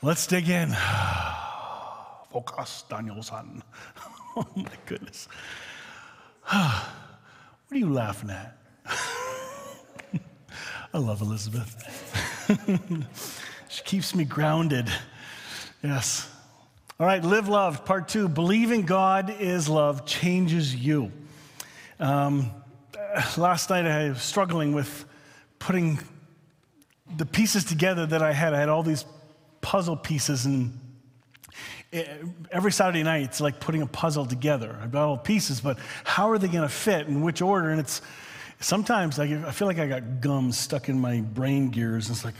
Let's dig in. Focus, Daniel san. oh my goodness. what are you laughing at? I love Elizabeth. she keeps me grounded. Yes. All right, live love, part two. Believing God is love changes you. Um, last night I was struggling with putting the pieces together that I had. I had all these puzzle pieces, and every Saturday night it's like putting a puzzle together. I've got all the pieces, but how are they going to fit in which order? And it's sometimes I feel like I got gum stuck in my brain gears. It's like,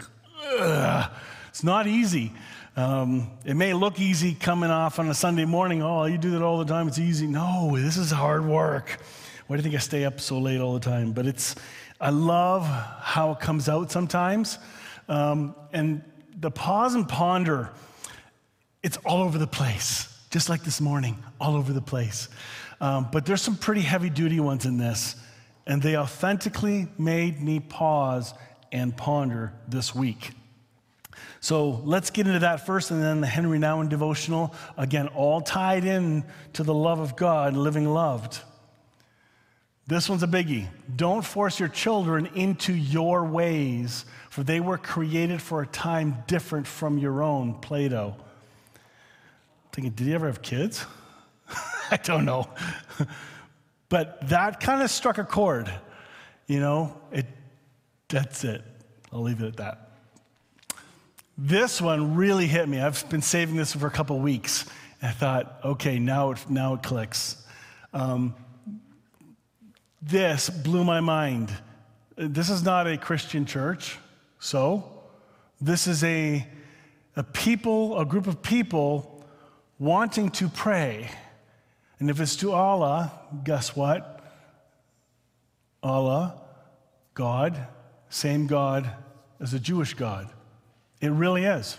ugh, it's not easy. Um, it may look easy coming off on a Sunday morning. Oh, you do that all the time. It's easy. No, this is hard work. Why do you think I stay up so late all the time? But it's, I love how it comes out sometimes. Um, and the pause and ponder, it's all over the place, just like this morning, all over the place. Um, but there's some pretty heavy duty ones in this, and they authentically made me pause and ponder this week. So let's get into that first, and then the Henry Nouwen devotional. Again, all tied in to the love of God, living loved. This one's a biggie. Don't force your children into your ways, for they were created for a time different from your own. Plato. Thinking, did he ever have kids? I don't know. but that kind of struck a chord. You know, it, that's it. I'll leave it at that. This one really hit me. I've been saving this for a couple weeks. I thought, okay, now it, now it clicks. Um, this blew my mind. This is not a Christian church, so this is a, a people, a group of people wanting to pray. And if it's to Allah, guess what? Allah, God, same God as a Jewish God. It really is.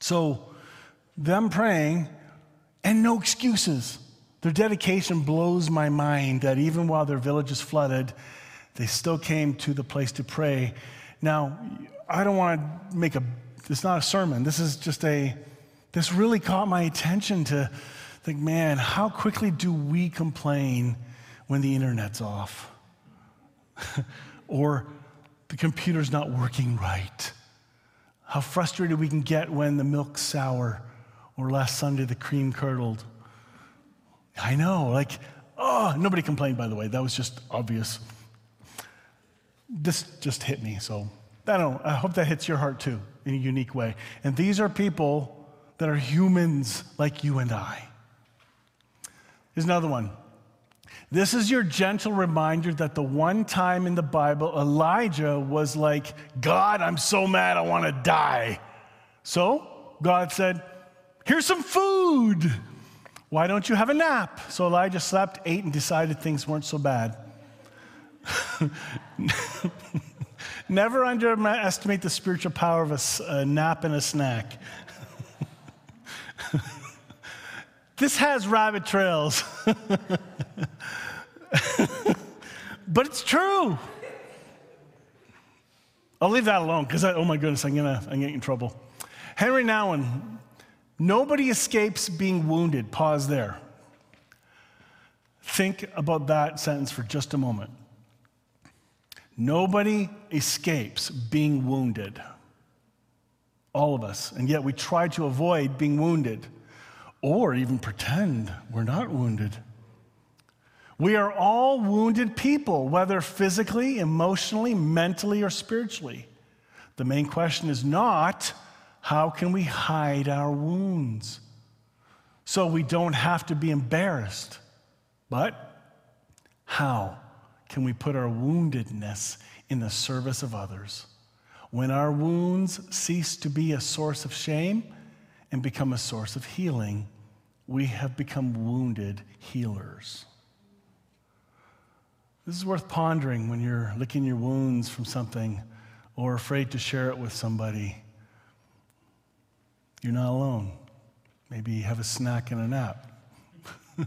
So, them praying and no excuses. Their dedication blows my mind that even while their village is flooded, they still came to the place to pray. Now, I don't want to make a, it's not a sermon. This is just a, this really caught my attention to think, man, how quickly do we complain when the internet's off? or the computer's not working right? How frustrated we can get when the milk's sour, or last Sunday the cream curdled. I know, like, oh, nobody complained, by the way. That was just obvious. This just hit me, so I don't. I hope that hits your heart too in a unique way. And these are people that are humans like you and I. Here's another one. This is your gentle reminder that the one time in the Bible Elijah was like, God, I'm so mad, I want to die. So God said, Here's some food. Why don't you have a nap? So Elijah slept, ate, and decided things weren't so bad. Never underestimate the spiritual power of a, a nap and a snack. this has rabbit trails. but it's true. I'll leave that alone because, oh my goodness, I'm going to I'm getting in trouble. Henry Nouwen Nobody escapes being wounded. Pause there. Think about that sentence for just a moment. Nobody escapes being wounded. All of us. And yet we try to avoid being wounded or even pretend we're not wounded. We are all wounded people, whether physically, emotionally, mentally, or spiritually. The main question is not, how can we hide our wounds so we don't have to be embarrassed? But how can we put our woundedness in the service of others? When our wounds cease to be a source of shame and become a source of healing, we have become wounded healers. This is worth pondering when you're licking your wounds from something or afraid to share it with somebody. You're not alone. Maybe have a snack and a nap.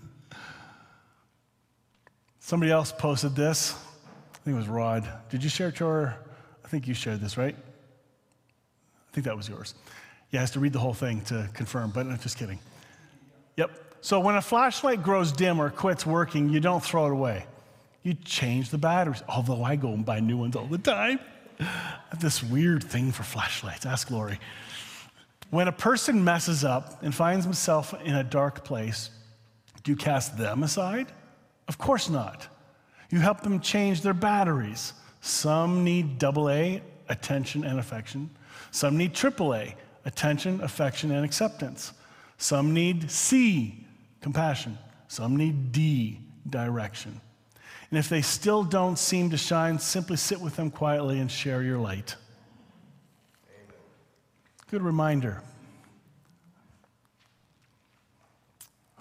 Somebody else posted this. I think it was Rod. Did you share it to her? I think you shared this, right? I think that was yours. Yeah, has to read the whole thing to confirm, but I'm just kidding. Yep. So when a flashlight grows dim or quits working, you don't throw it away. You change the batteries. Although I go and buy new ones all the time. this weird thing for flashlights. Ask Lori. When a person messes up and finds himself in a dark place, do you cast them aside? Of course not. You help them change their batteries. Some need double A, attention and affection. Some need triple A, attention, affection, and acceptance. Some need C, compassion. Some need D, direction. And if they still don't seem to shine, simply sit with them quietly and share your light. Good reminder.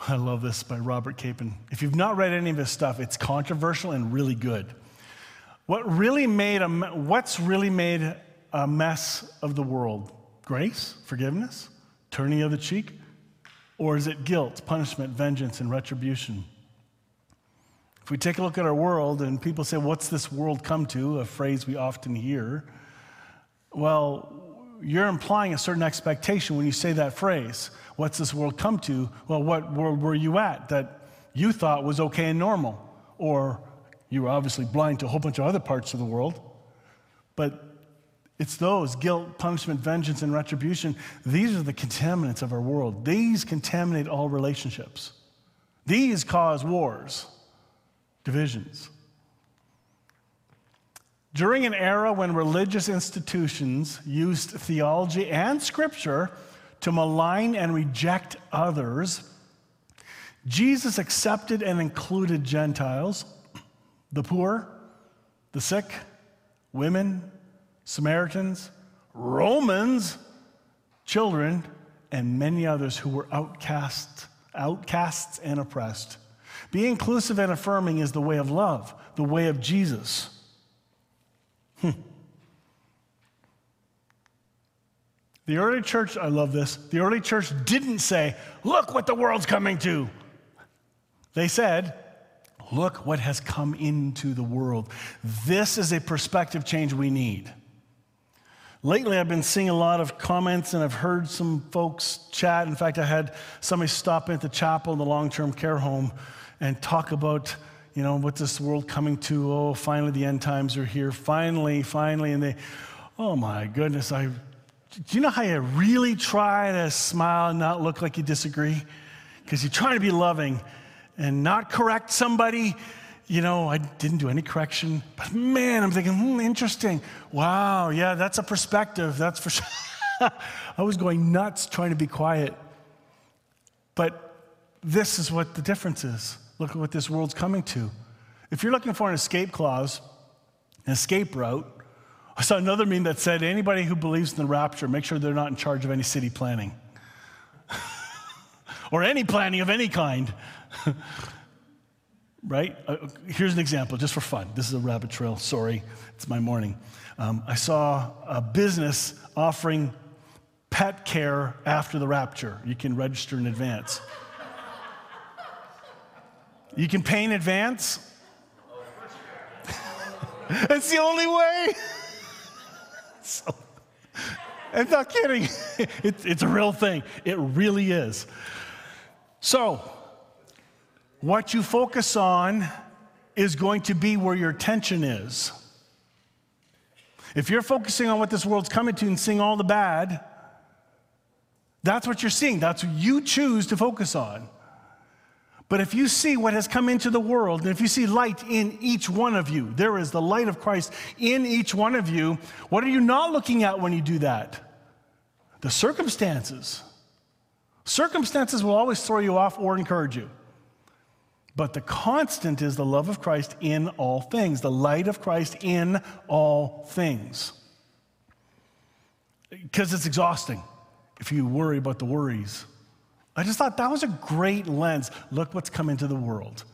I love this by Robert Capon. If you've not read any of his stuff, it's controversial and really good. What really made a, what's really made a mess of the world? Grace, forgiveness, turning of the cheek? Or is it guilt, punishment, vengeance, and retribution? If we take a look at our world and people say, What's this world come to? a phrase we often hear, well, you're implying a certain expectation when you say that phrase. What's this world come to? Well, what world were you at that you thought was okay and normal? Or you were obviously blind to a whole bunch of other parts of the world. But it's those guilt, punishment, vengeance, and retribution. These are the contaminants of our world. These contaminate all relationships. These cause wars, divisions. During an era when religious institutions used theology and scripture to malign and reject others, Jesus accepted and included Gentiles, the poor, the sick, women, Samaritans, Romans, children, and many others who were outcasts, outcasts and oppressed. Being inclusive and affirming is the way of love, the way of Jesus. Hmm. The early church, I love this, the early church didn't say, Look what the world's coming to. They said, Look what has come into the world. This is a perspective change we need. Lately, I've been seeing a lot of comments and I've heard some folks chat. In fact, I had somebody stop at the chapel in the long term care home and talk about, you know, what's this world coming to? Oh, finally the end times are here. Finally, finally. And they, oh my goodness, I, do you know how you really try to smile and not look like you disagree? Because you're trying to be loving and not correct somebody you know, I didn't do any correction, but man, I'm thinking, hmm, interesting. Wow, yeah, that's a perspective. That's for sure. I was going nuts trying to be quiet. But this is what the difference is. Look at what this world's coming to. If you're looking for an escape clause, an escape route, I saw another meme that said anybody who believes in the rapture, make sure they're not in charge of any city planning or any planning of any kind. right? Uh, here's an example, just for fun. This is a rabbit trail. Sorry, it's my morning. Um, I saw a business offering pet care after the rapture. You can register in advance. You can pay in advance. That's the only way. so, I'm not kidding. It, it's a real thing. It really is. So, what you focus on is going to be where your attention is. If you're focusing on what this world's coming to and seeing all the bad, that's what you're seeing. That's what you choose to focus on. But if you see what has come into the world, and if you see light in each one of you, there is the light of Christ in each one of you, what are you not looking at when you do that? The circumstances. Circumstances will always throw you off or encourage you. But the constant is the love of Christ in all things, the light of Christ in all things. Because it's exhausting if you worry about the worries. I just thought that was a great lens. Look what's come into the world.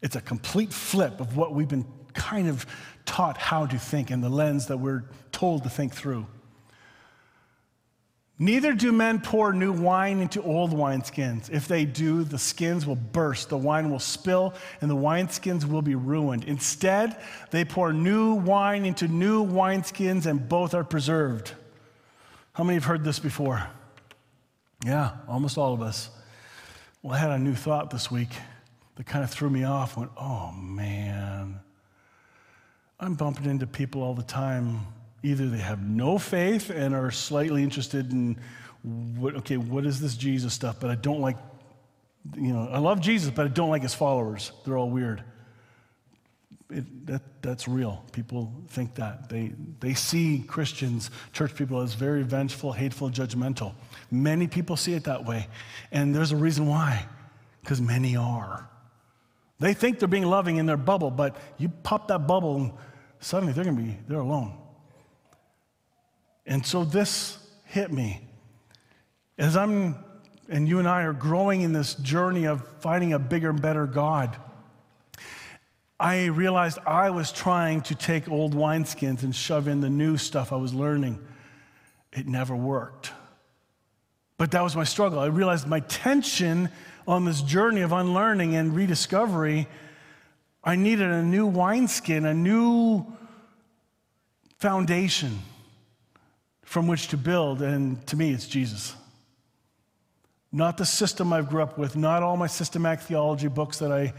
It's a complete flip of what we've been kind of taught how to think and the lens that we're told to think through. Neither do men pour new wine into old wineskins. If they do, the skins will burst, the wine will spill, and the wineskins will be ruined. Instead, they pour new wine into new wineskins, and both are preserved. How many have heard this before? Yeah, almost all of us. Well, I had a new thought this week that kind of threw me off. Went, oh man, I'm bumping into people all the time. Either they have no faith and are slightly interested in what, okay, what is this Jesus stuff? But I don't like, you know, I love Jesus, but I don't like his followers. They're all weird. It, that, that's real. People think that. They, they see Christians, church people, as very vengeful, hateful, judgmental. Many people see it that way. And there's a reason why, because many are. They think they're being loving in their bubble, but you pop that bubble and suddenly they're going to be, they're alone. And so this hit me. As I'm, and you and I are growing in this journey of finding a bigger and better God, I realized I was trying to take old wineskins and shove in the new stuff I was learning. It never worked. But that was my struggle. I realized my tension on this journey of unlearning and rediscovery, I needed a new wineskin, a new foundation from which to build. And to me, it's Jesus. Not the system I've grew up with, not all my systematic theology books that I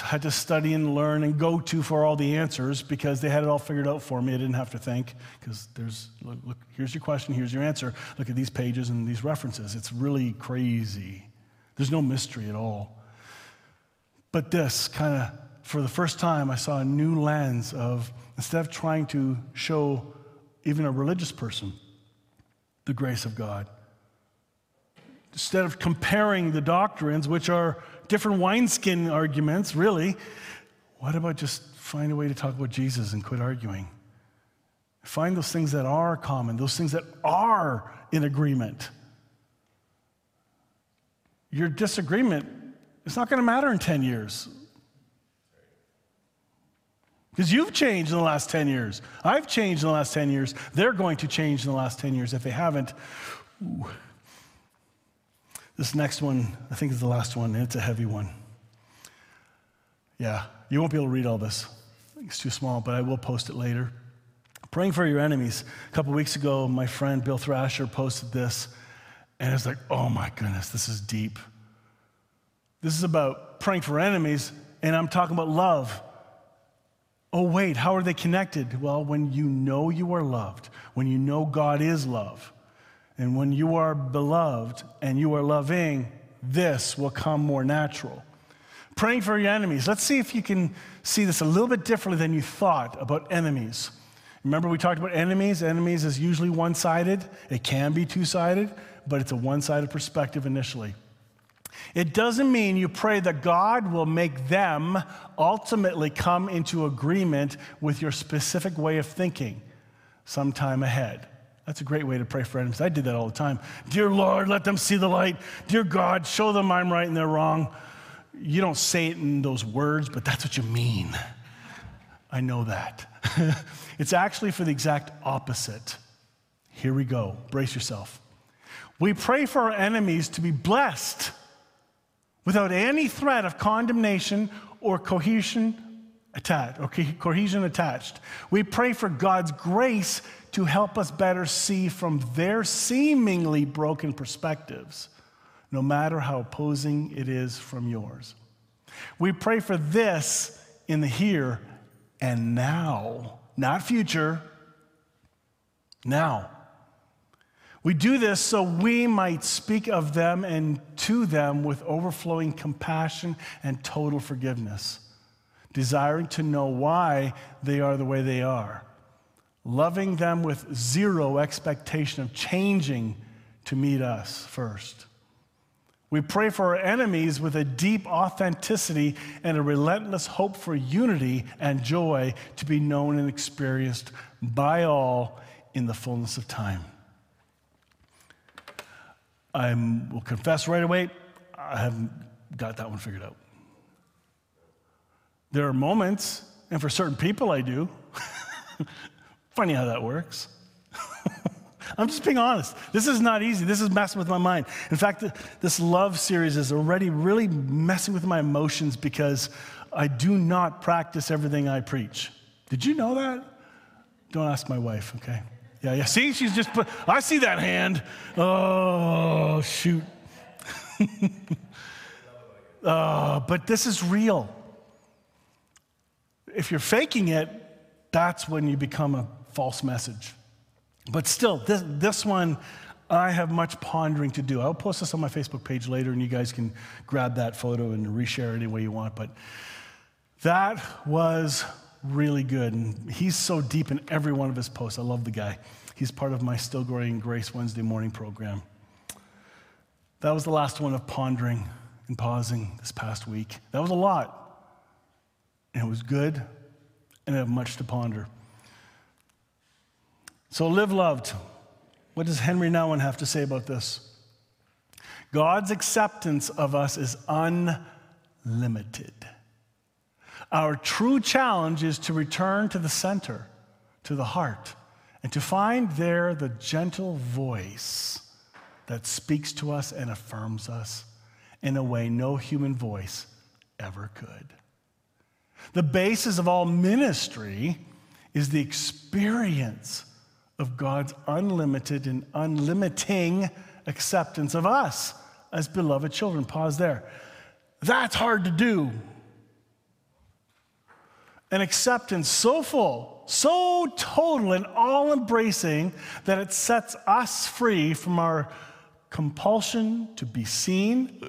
had to study and learn and go to for all the answers because they had it all figured out for me. I didn't have to think because there's, look, look, here's your question, here's your answer. Look at these pages and these references. It's really crazy. There's no mystery at all. But this kind of, for the first time, I saw a new lens of instead of trying to show even a religious person the grace of God, instead of comparing the doctrines, which are different wineskin arguments, really. What about just find a way to talk about Jesus and quit arguing? Find those things that are common, those things that are in agreement. Your disagreement, it's not going to matter in 10 years. Because you've changed in the last 10 years. I've changed in the last 10 years. They're going to change in the last 10 years. If they haven't, ooh, this next one, I think, is the last one, and it's a heavy one. Yeah, you won't be able to read all this. It's too small, but I will post it later. Praying for your enemies. A couple weeks ago, my friend Bill Thrasher posted this, and it's like, oh my goodness, this is deep. This is about praying for enemies, and I'm talking about love. Oh, wait, how are they connected? Well, when you know you are loved, when you know God is love, and when you are beloved and you are loving, this will come more natural. Praying for your enemies. Let's see if you can see this a little bit differently than you thought about enemies. Remember, we talked about enemies. Enemies is usually one sided, it can be two sided, but it's a one sided perspective initially. It doesn't mean you pray that God will make them ultimately come into agreement with your specific way of thinking sometime ahead. That's a great way to pray for enemies. I did that all the time. Dear Lord, let them see the light. Dear God, show them I'm right and they're wrong. You don't say it in those words, but that's what you mean. I know that. it's actually for the exact opposite. Here we go. Brace yourself. We pray for our enemies to be blessed without any threat of condemnation or cohesion attached or cohesion attached. We pray for God's grace to help us better see from their seemingly broken perspectives, no matter how opposing it is from yours. We pray for this in the here and now, not future, now. We do this so we might speak of them and to them with overflowing compassion and total forgiveness, desiring to know why they are the way they are loving them with zero expectation of changing to meet us first. We pray for our enemies with a deep authenticity and a relentless hope for unity and joy to be known and experienced by all in the fullness of time. I will confess right away, I haven't got that one figured out. There are moments, and for certain people I do, Funny how that works. I'm just being honest. This is not easy. This is messing with my mind. In fact, this love series is already really messing with my emotions because I do not practice everything I preach. Did you know that? Don't ask my wife, okay? Yeah, yeah. See, she's just put, I see that hand. Oh, shoot. uh, but this is real. If you're faking it, that's when you become a false message. But still, this, this one, I have much pondering to do. I'll post this on my Facebook page later, and you guys can grab that photo and reshare it any way you want. But that was really good. And he's so deep in every one of his posts. I love the guy. He's part of my Still Growing Grace Wednesday morning program. That was the last one of pondering and pausing this past week. That was a lot. And it was good, and I have much to ponder. So live loved. What does Henry Nouwen have to say about this? God's acceptance of us is unlimited. Our true challenge is to return to the center, to the heart, and to find there the gentle voice that speaks to us and affirms us in a way no human voice ever could. The basis of all ministry is the experience of God's unlimited and unlimiting acceptance of us as beloved children. Pause there. That's hard to do. An acceptance so full, so total and all embracing that it sets us free from our compulsion to be seen,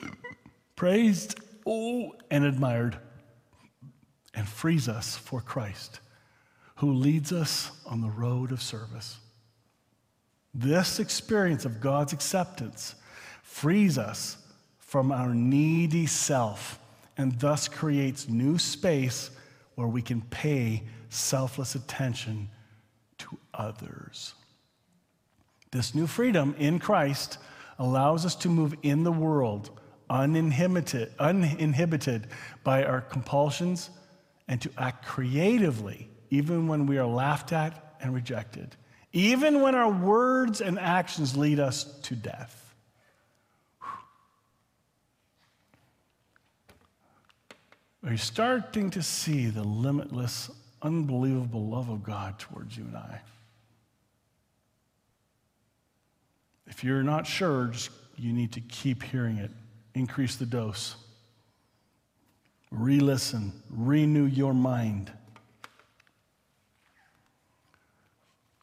praised, oh, and admired, and frees us for Christ, who leads us on the road of service. This experience of God's acceptance frees us from our needy self and thus creates new space where we can pay selfless attention to others. This new freedom in Christ allows us to move in the world uninhibited, uninhibited by our compulsions and to act creatively even when we are laughed at and rejected, even when our words and actions lead us to death. Are you starting to see the limitless, unbelievable love of God towards you and I? If you're not sure, you need to keep hearing it. Increase the dose. Re listen. Renew your mind.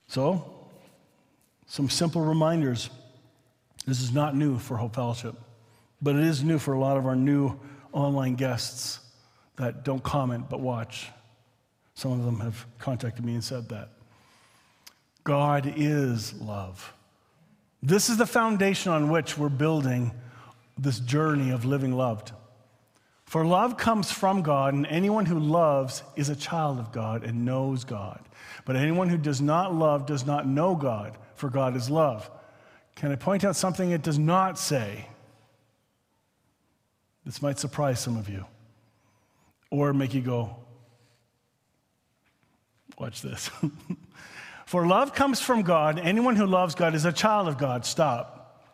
So, some simple reminders. This is not new for Hope Fellowship, but it is new for a lot of our new online guests that don't comment but watch. Some of them have contacted me and said that. God is love. This is the foundation on which we're building this journey of living loved. For love comes from God, and anyone who loves is a child of God and knows God. But anyone who does not love does not know God, for God is love. Can I point out something it does not say? This might surprise some of you or make you go, watch this. For love comes from God. Anyone who loves God is a child of God. Stop.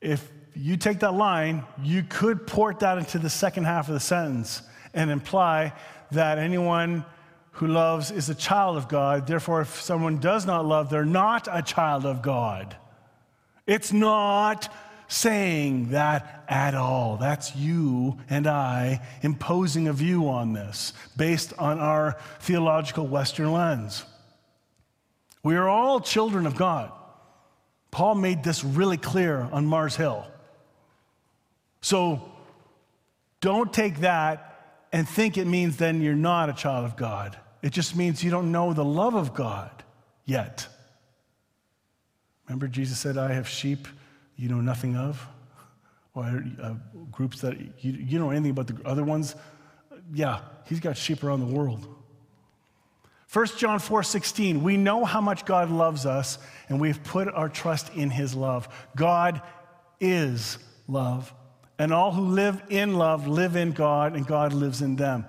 If you take that line, you could port that into the second half of the sentence and imply that anyone who loves is a child of God. Therefore, if someone does not love, they're not a child of God. It's not saying that at all. That's you and I imposing a view on this based on our theological Western lens. We are all children of God. Paul made this really clear on Mars Hill. So don't take that and think it means then you're not a child of God. It just means you don't know the love of God yet. Remember, Jesus said, I have sheep you know nothing of? Or uh, groups that you, you know anything about the other ones? Yeah, he's got sheep around the world. 1 John 4 16, we know how much God loves us, and we've put our trust in his love. God is love. And all who live in love live in God, and God lives in them.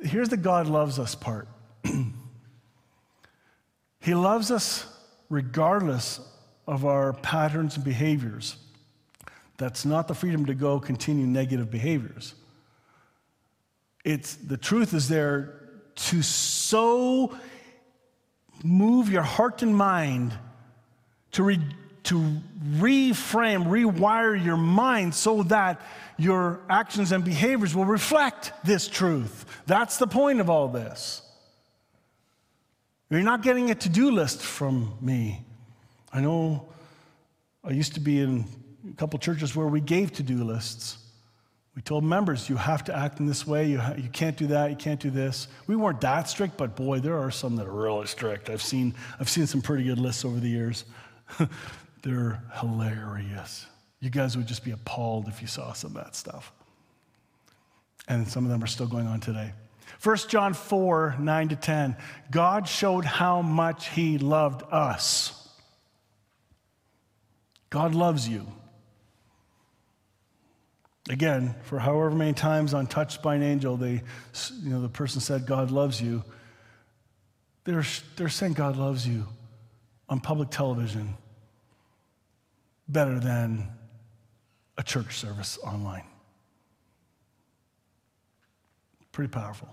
Here's the God loves us part He loves us regardless of our patterns and behaviors. That's not the freedom to go continue negative behaviors. It's the truth is there to so move your heart and mind to, re, to reframe, rewire your mind so that your actions and behaviors will reflect this truth. That's the point of all this. You're not getting a to do list from me. I know I used to be in a couple churches where we gave to do lists. We told members, you have to act in this way, you, ha- you can't do that, you can't do this. We weren't that strict, but boy, there are some that are really strict. I've seen, I've seen some pretty good lists over the years. They're hilarious. You guys would just be appalled if you saw some of that stuff. And some of them are still going on today. 1 John 4 9 to 10. God showed how much He loved us. God loves you. Again, for however many times on Touched by an Angel, they, you know, the person said, God loves you. They're, they're saying God loves you on public television better than a church service online. Pretty powerful.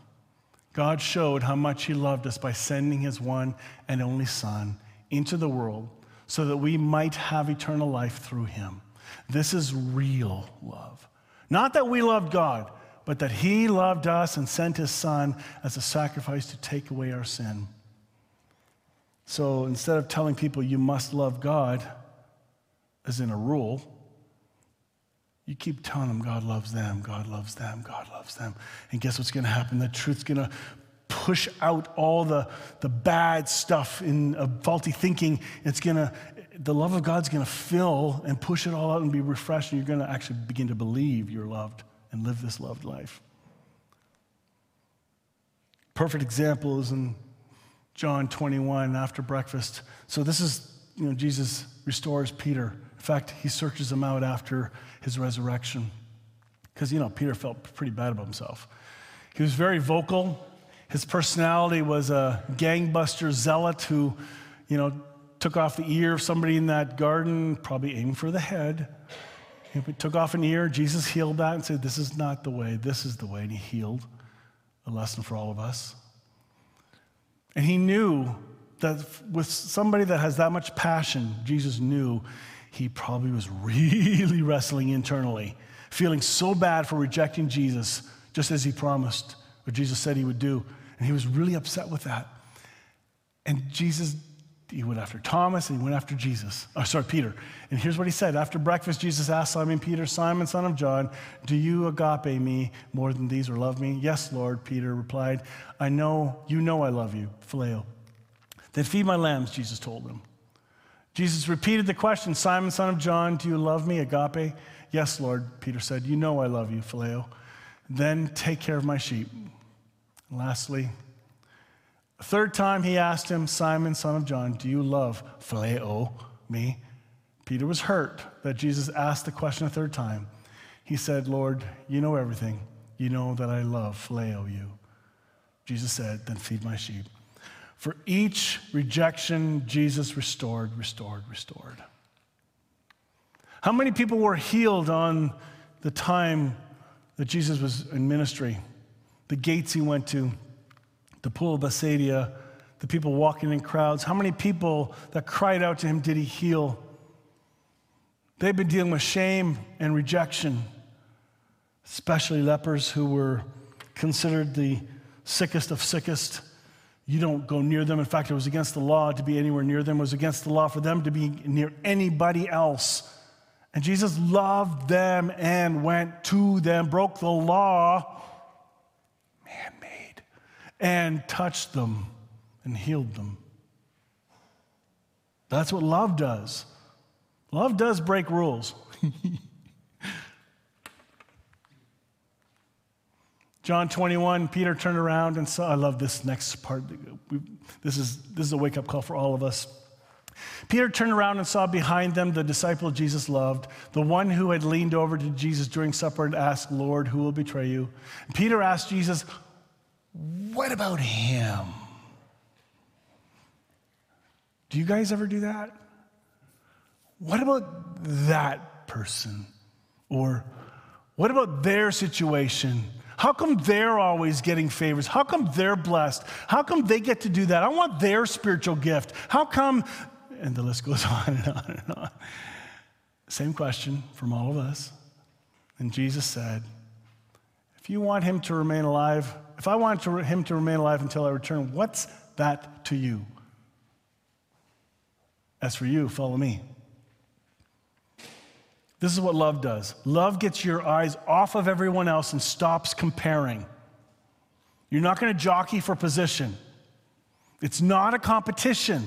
God showed how much He loved us by sending His one and only Son into the world so that we might have eternal life through Him. This is real love. Not that we loved God, but that He loved us and sent His Son as a sacrifice to take away our sin. So instead of telling people you must love God, as in a rule, you keep telling them God loves them, God loves them, God loves them. And guess what's going to happen? The truth's going to push out all the, the bad stuff in faulty thinking. It's going to, the love of God's going to fill and push it all out and be refreshed, and you're going to actually begin to believe you're loved and live this loved life. Perfect example is in John 21 after breakfast. So this is, you know, Jesus restores Peter. In fact, he searches him out after his resurrection. Because, you know, Peter felt pretty bad about himself. He was very vocal. His personality was a gangbuster zealot who, you know, took off the ear of somebody in that garden, probably aimed for the head. He took off an ear. Jesus healed that and said, This is not the way, this is the way. And he healed a lesson for all of us. And he knew that with somebody that has that much passion, Jesus knew he probably was really wrestling internally, feeling so bad for rejecting Jesus, just as he promised, what Jesus said he would do. And he was really upset with that. And Jesus, he went after Thomas and he went after Jesus. Oh, sorry, Peter. And here's what he said. After breakfast, Jesus asked Simon Peter, Simon, son of John, do you agape me more than these or love me? Yes, Lord, Peter replied. I know, you know I love you, phileo. Then feed my lambs, Jesus told him. Jesus repeated the question Simon, son of John, do you love me, agape? Yes, Lord, Peter said. You know I love you, phileo. Then take care of my sheep. And lastly, a third time he asked him, Simon, son of John, do you love phileo, me? Peter was hurt that Jesus asked the question a third time. He said, Lord, you know everything. You know that I love phileo you. Jesus said, Then feed my sheep. For each rejection, Jesus restored, restored, restored. How many people were healed on the time that Jesus was in ministry? The gates he went to, the pool of Bethsaida, the people walking in crowds. How many people that cried out to him did he heal? They've been dealing with shame and rejection, especially lepers who were considered the sickest of sickest. You don't go near them. In fact, it was against the law to be anywhere near them. It was against the law for them to be near anybody else. And Jesus loved them and went to them, broke the law, man made, and touched them and healed them. That's what love does. Love does break rules. John 21, Peter turned around and saw, I love this next part. This is, this is a wake up call for all of us. Peter turned around and saw behind them the disciple Jesus loved, the one who had leaned over to Jesus during supper and asked, Lord, who will betray you? Peter asked Jesus, What about him? Do you guys ever do that? What about that person? Or what about their situation? How come they're always getting favors? How come they're blessed? How come they get to do that? I want their spiritual gift. How come? And the list goes on and on and on. Same question from all of us. And Jesus said, If you want him to remain alive, if I want him to remain alive until I return, what's that to you? As for you, follow me. This is what love does love gets your eyes off of everyone else and stops comparing. You're not going to jockey for position, it's not a competition.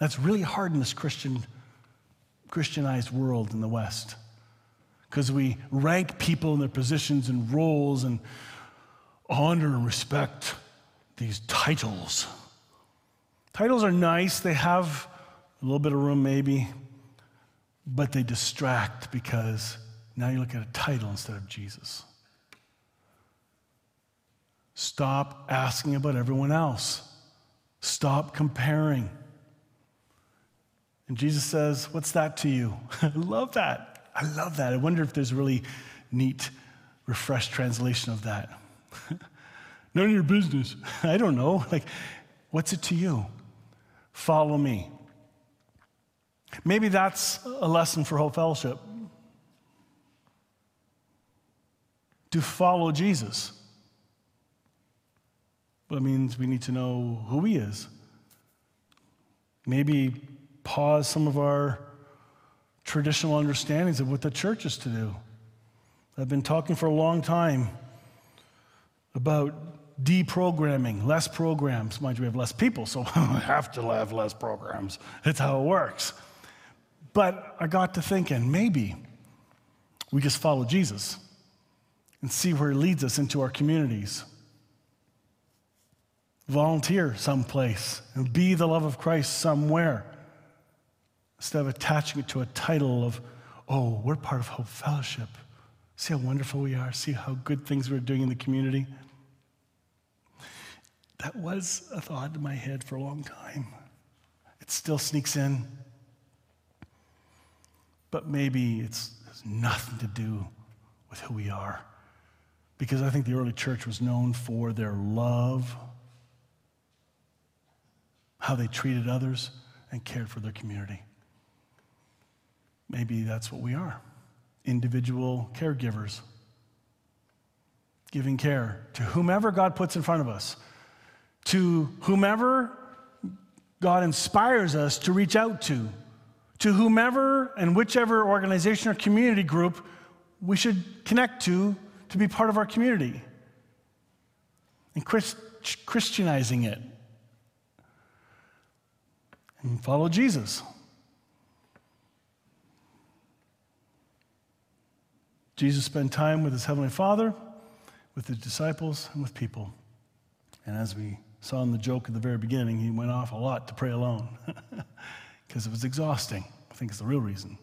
That's really hard in this Christian, Christianized world in the West because we rank people in their positions and roles and honor and respect these titles. Titles are nice, they have a little bit of room, maybe, but they distract because now you look at a title instead of Jesus. Stop asking about everyone else. Stop comparing. And Jesus says, What's that to you? I love that. I love that. I wonder if there's a really neat, refreshed translation of that. None of your business. I don't know. Like, what's it to you? Follow me. Maybe that's a lesson for Hope Fellowship. To follow Jesus. That means we need to know who he is. Maybe pause some of our traditional understandings of what the church is to do. I've been talking for a long time about deprogramming, less programs. Mind you, we have less people, so we have to have less programs. That's how it works. But I got to thinking maybe we just follow Jesus and see where he leads us into our communities. Volunteer someplace and be the love of Christ somewhere instead of attaching it to a title of, oh, we're part of Hope Fellowship. See how wonderful we are. See how good things we're doing in the community. That was a thought in my head for a long time. It still sneaks in but maybe it's, has nothing to do with who we are. Because I think the early church was known for their love, how they treated others, and cared for their community. Maybe that's what we are individual caregivers, giving care to whomever God puts in front of us, to whomever God inspires us to reach out to to whomever and whichever organization or community group we should connect to to be part of our community and Christ, Christianizing it and follow Jesus. Jesus spent time with his Heavenly Father, with his disciples, and with people. And as we saw in the joke at the very beginning, he went off a lot to pray alone. because it was exhausting. I think it's the real reason.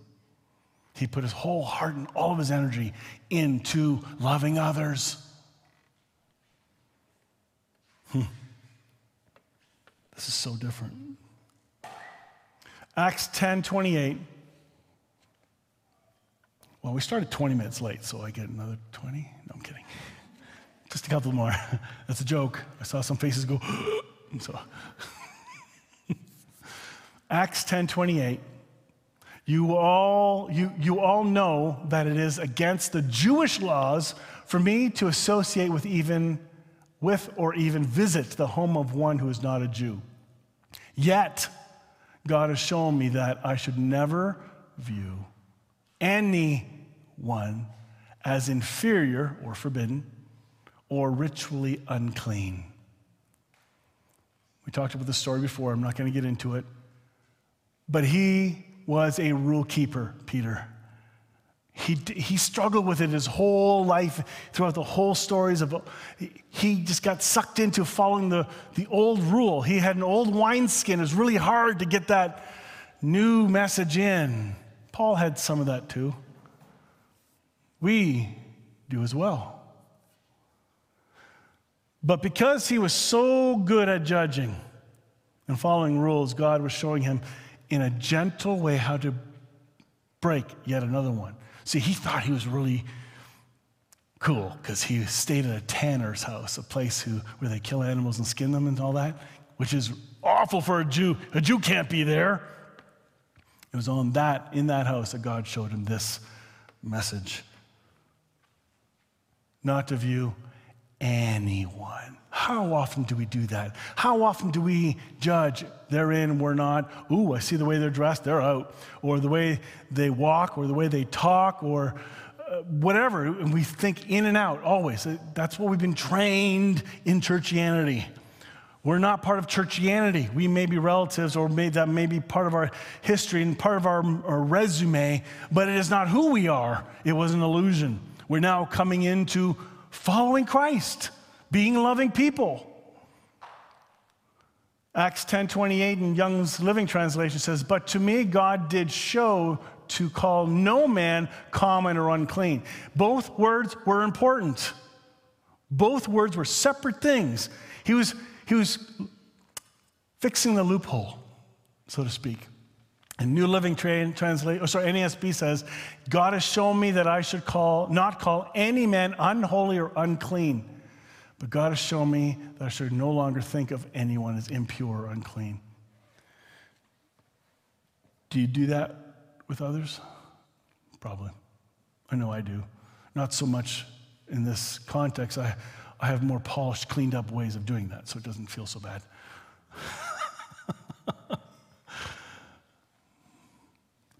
He put his whole heart and all of his energy into loving others. Hmm. This is so different. Acts 10 28. Well, we started 20 minutes late, so I get another 20? No, I'm kidding. Just a couple more. That's a joke. I saw some faces go, so. Acts 10 28. You all, you, you all know that it is against the Jewish laws for me to associate with even with or even visit the home of one who is not a Jew. Yet, God has shown me that I should never view anyone as inferior or forbidden or ritually unclean. We talked about the story before, I'm not going to get into it. But he was a rule keeper, Peter. He, he struggled with it his whole life, throughout the whole stories of. He just got sucked into following the, the old rule. He had an old wineskin. It was really hard to get that new message in. Paul had some of that too. We do as well. But because he was so good at judging and following rules, God was showing him in a gentle way how to break yet another one. See, he thought he was really cool because he stayed at a tanner's house, a place who, where they kill animals and skin them and all that, which is awful for a Jew. A Jew can't be there. It was on that, in that house, that God showed him this message. Not to view anyone. How often do we do that? How often do we judge they're in, we're not? Ooh, I see the way they're dressed, they're out. Or the way they walk, or the way they talk, or uh, whatever. And we think in and out always. That's what we've been trained in churchianity. We're not part of churchianity. We may be relatives, or may, that may be part of our history and part of our, our resume, but it is not who we are. It was an illusion. We're now coming into following Christ, being loving people. Acts 10:28 in Young's Literal Translation says, "But to me God did show to call no man common or unclean." Both words were important. Both words were separate things. He was he was fixing the loophole, so to speak. And New Living Translation, or oh, sorry, NASB says, God has shown me that I should call, not call any man unholy or unclean. But God has shown me that I should no longer think of anyone as impure or unclean. Do you do that with others? Probably. I know I do. Not so much in this context. I, I have more polished, cleaned up ways of doing that, so it doesn't feel so bad.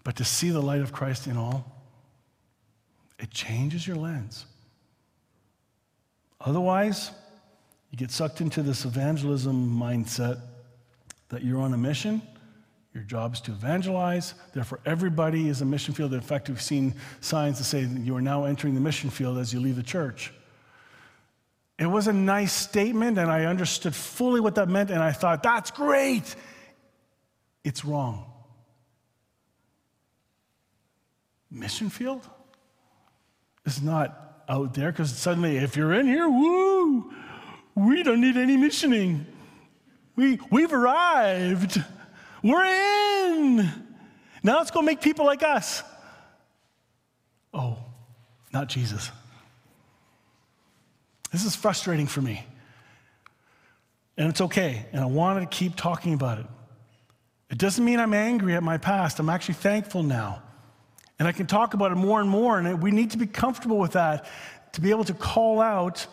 but to see the light of Christ in all, it changes your lens. Otherwise, you get sucked into this evangelism mindset that you're on a mission. Your job is to evangelize. Therefore, everybody is a mission field. In fact, we've seen signs that say you are now entering the mission field as you leave the church. It was a nice statement, and I understood fully what that meant, and I thought, that's great. It's wrong. Mission field is not out there because suddenly, if you're in here, woo, we don't need any missioning. We, we've arrived. We're in. Now let's go make people like us. Oh, not Jesus. This is frustrating for me. And it's okay. And I wanted to keep talking about it. It doesn't mean I'm angry at my past. I'm actually thankful now. And I can talk about it more and more. And we need to be comfortable with that to be able to call out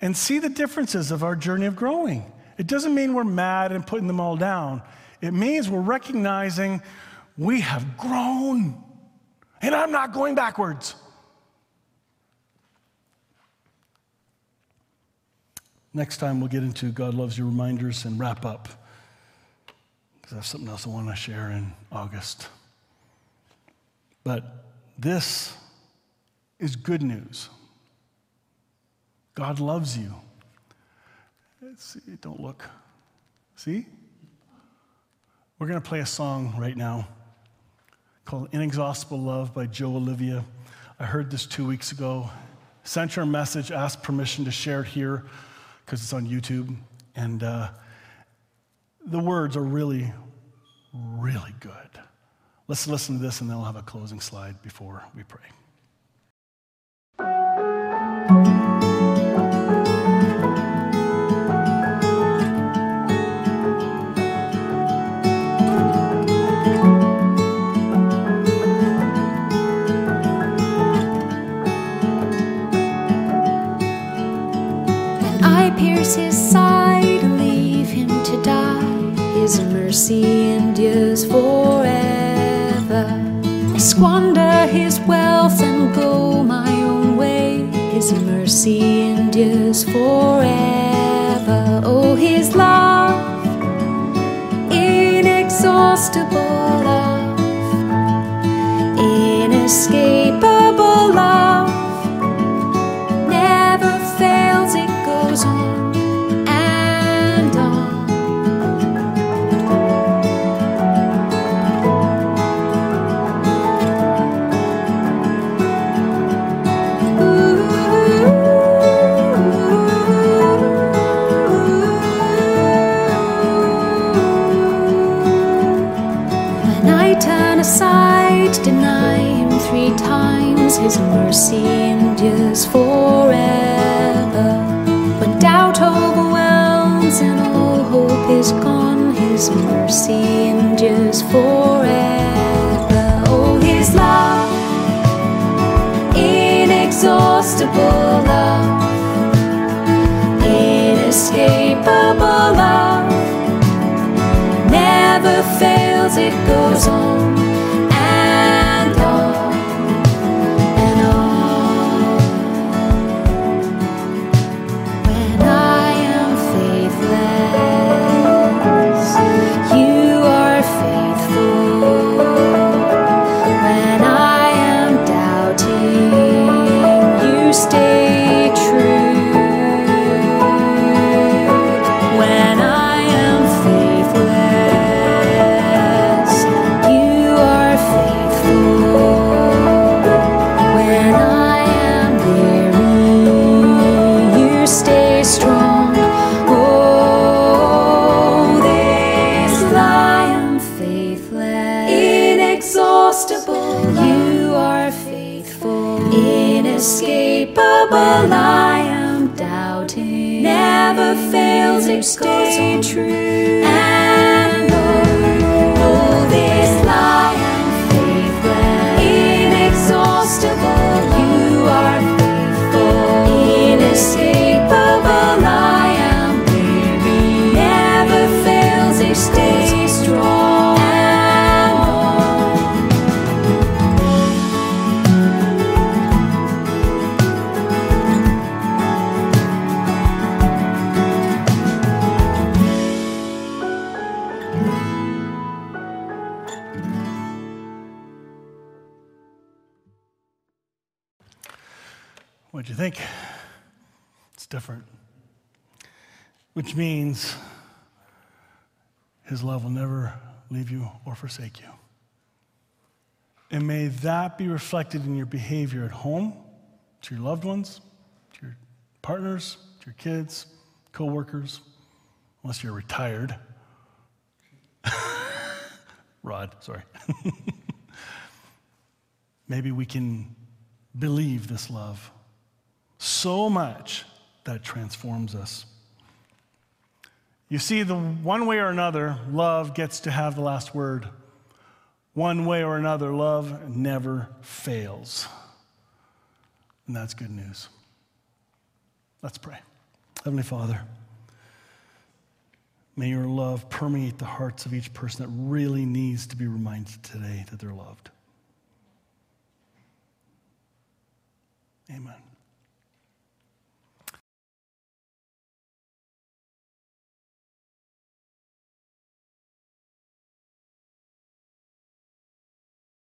and see the differences of our journey of growing. It doesn't mean we're mad and putting them all down. It means we're recognizing we have grown. And I'm not going backwards. Next time, we'll get into God loves you reminders and wrap up. Because I have something else I want to share in August. But this is good news. God loves you. See, don't look. See? We're going to play a song right now called Inexhaustible Love by Joe Olivia. I heard this two weeks ago. Sent a message, asked permission to share it here because it's on YouTube. And uh, the words are really, really good. Let's listen to this and then we'll have a closing slide before we pray. his side and leave him to die. His mercy endures forever. Squander his wealth and go my own way. His mercy endures forever. Oh, his love, inexhaustible What'd you think? It's different. Which means his love will never leave you or forsake you. And may that be reflected in your behavior at home, to your loved ones, to your partners, to your kids, co-workers, unless you're retired. Rod, sorry. Maybe we can believe this love so much that transforms us. You see, the one way or another, love gets to have the last word. One way or another, love never fails. And that's good news. Let's pray. Heavenly Father, may your love permeate the hearts of each person that really needs to be reminded today that they're loved. Amen.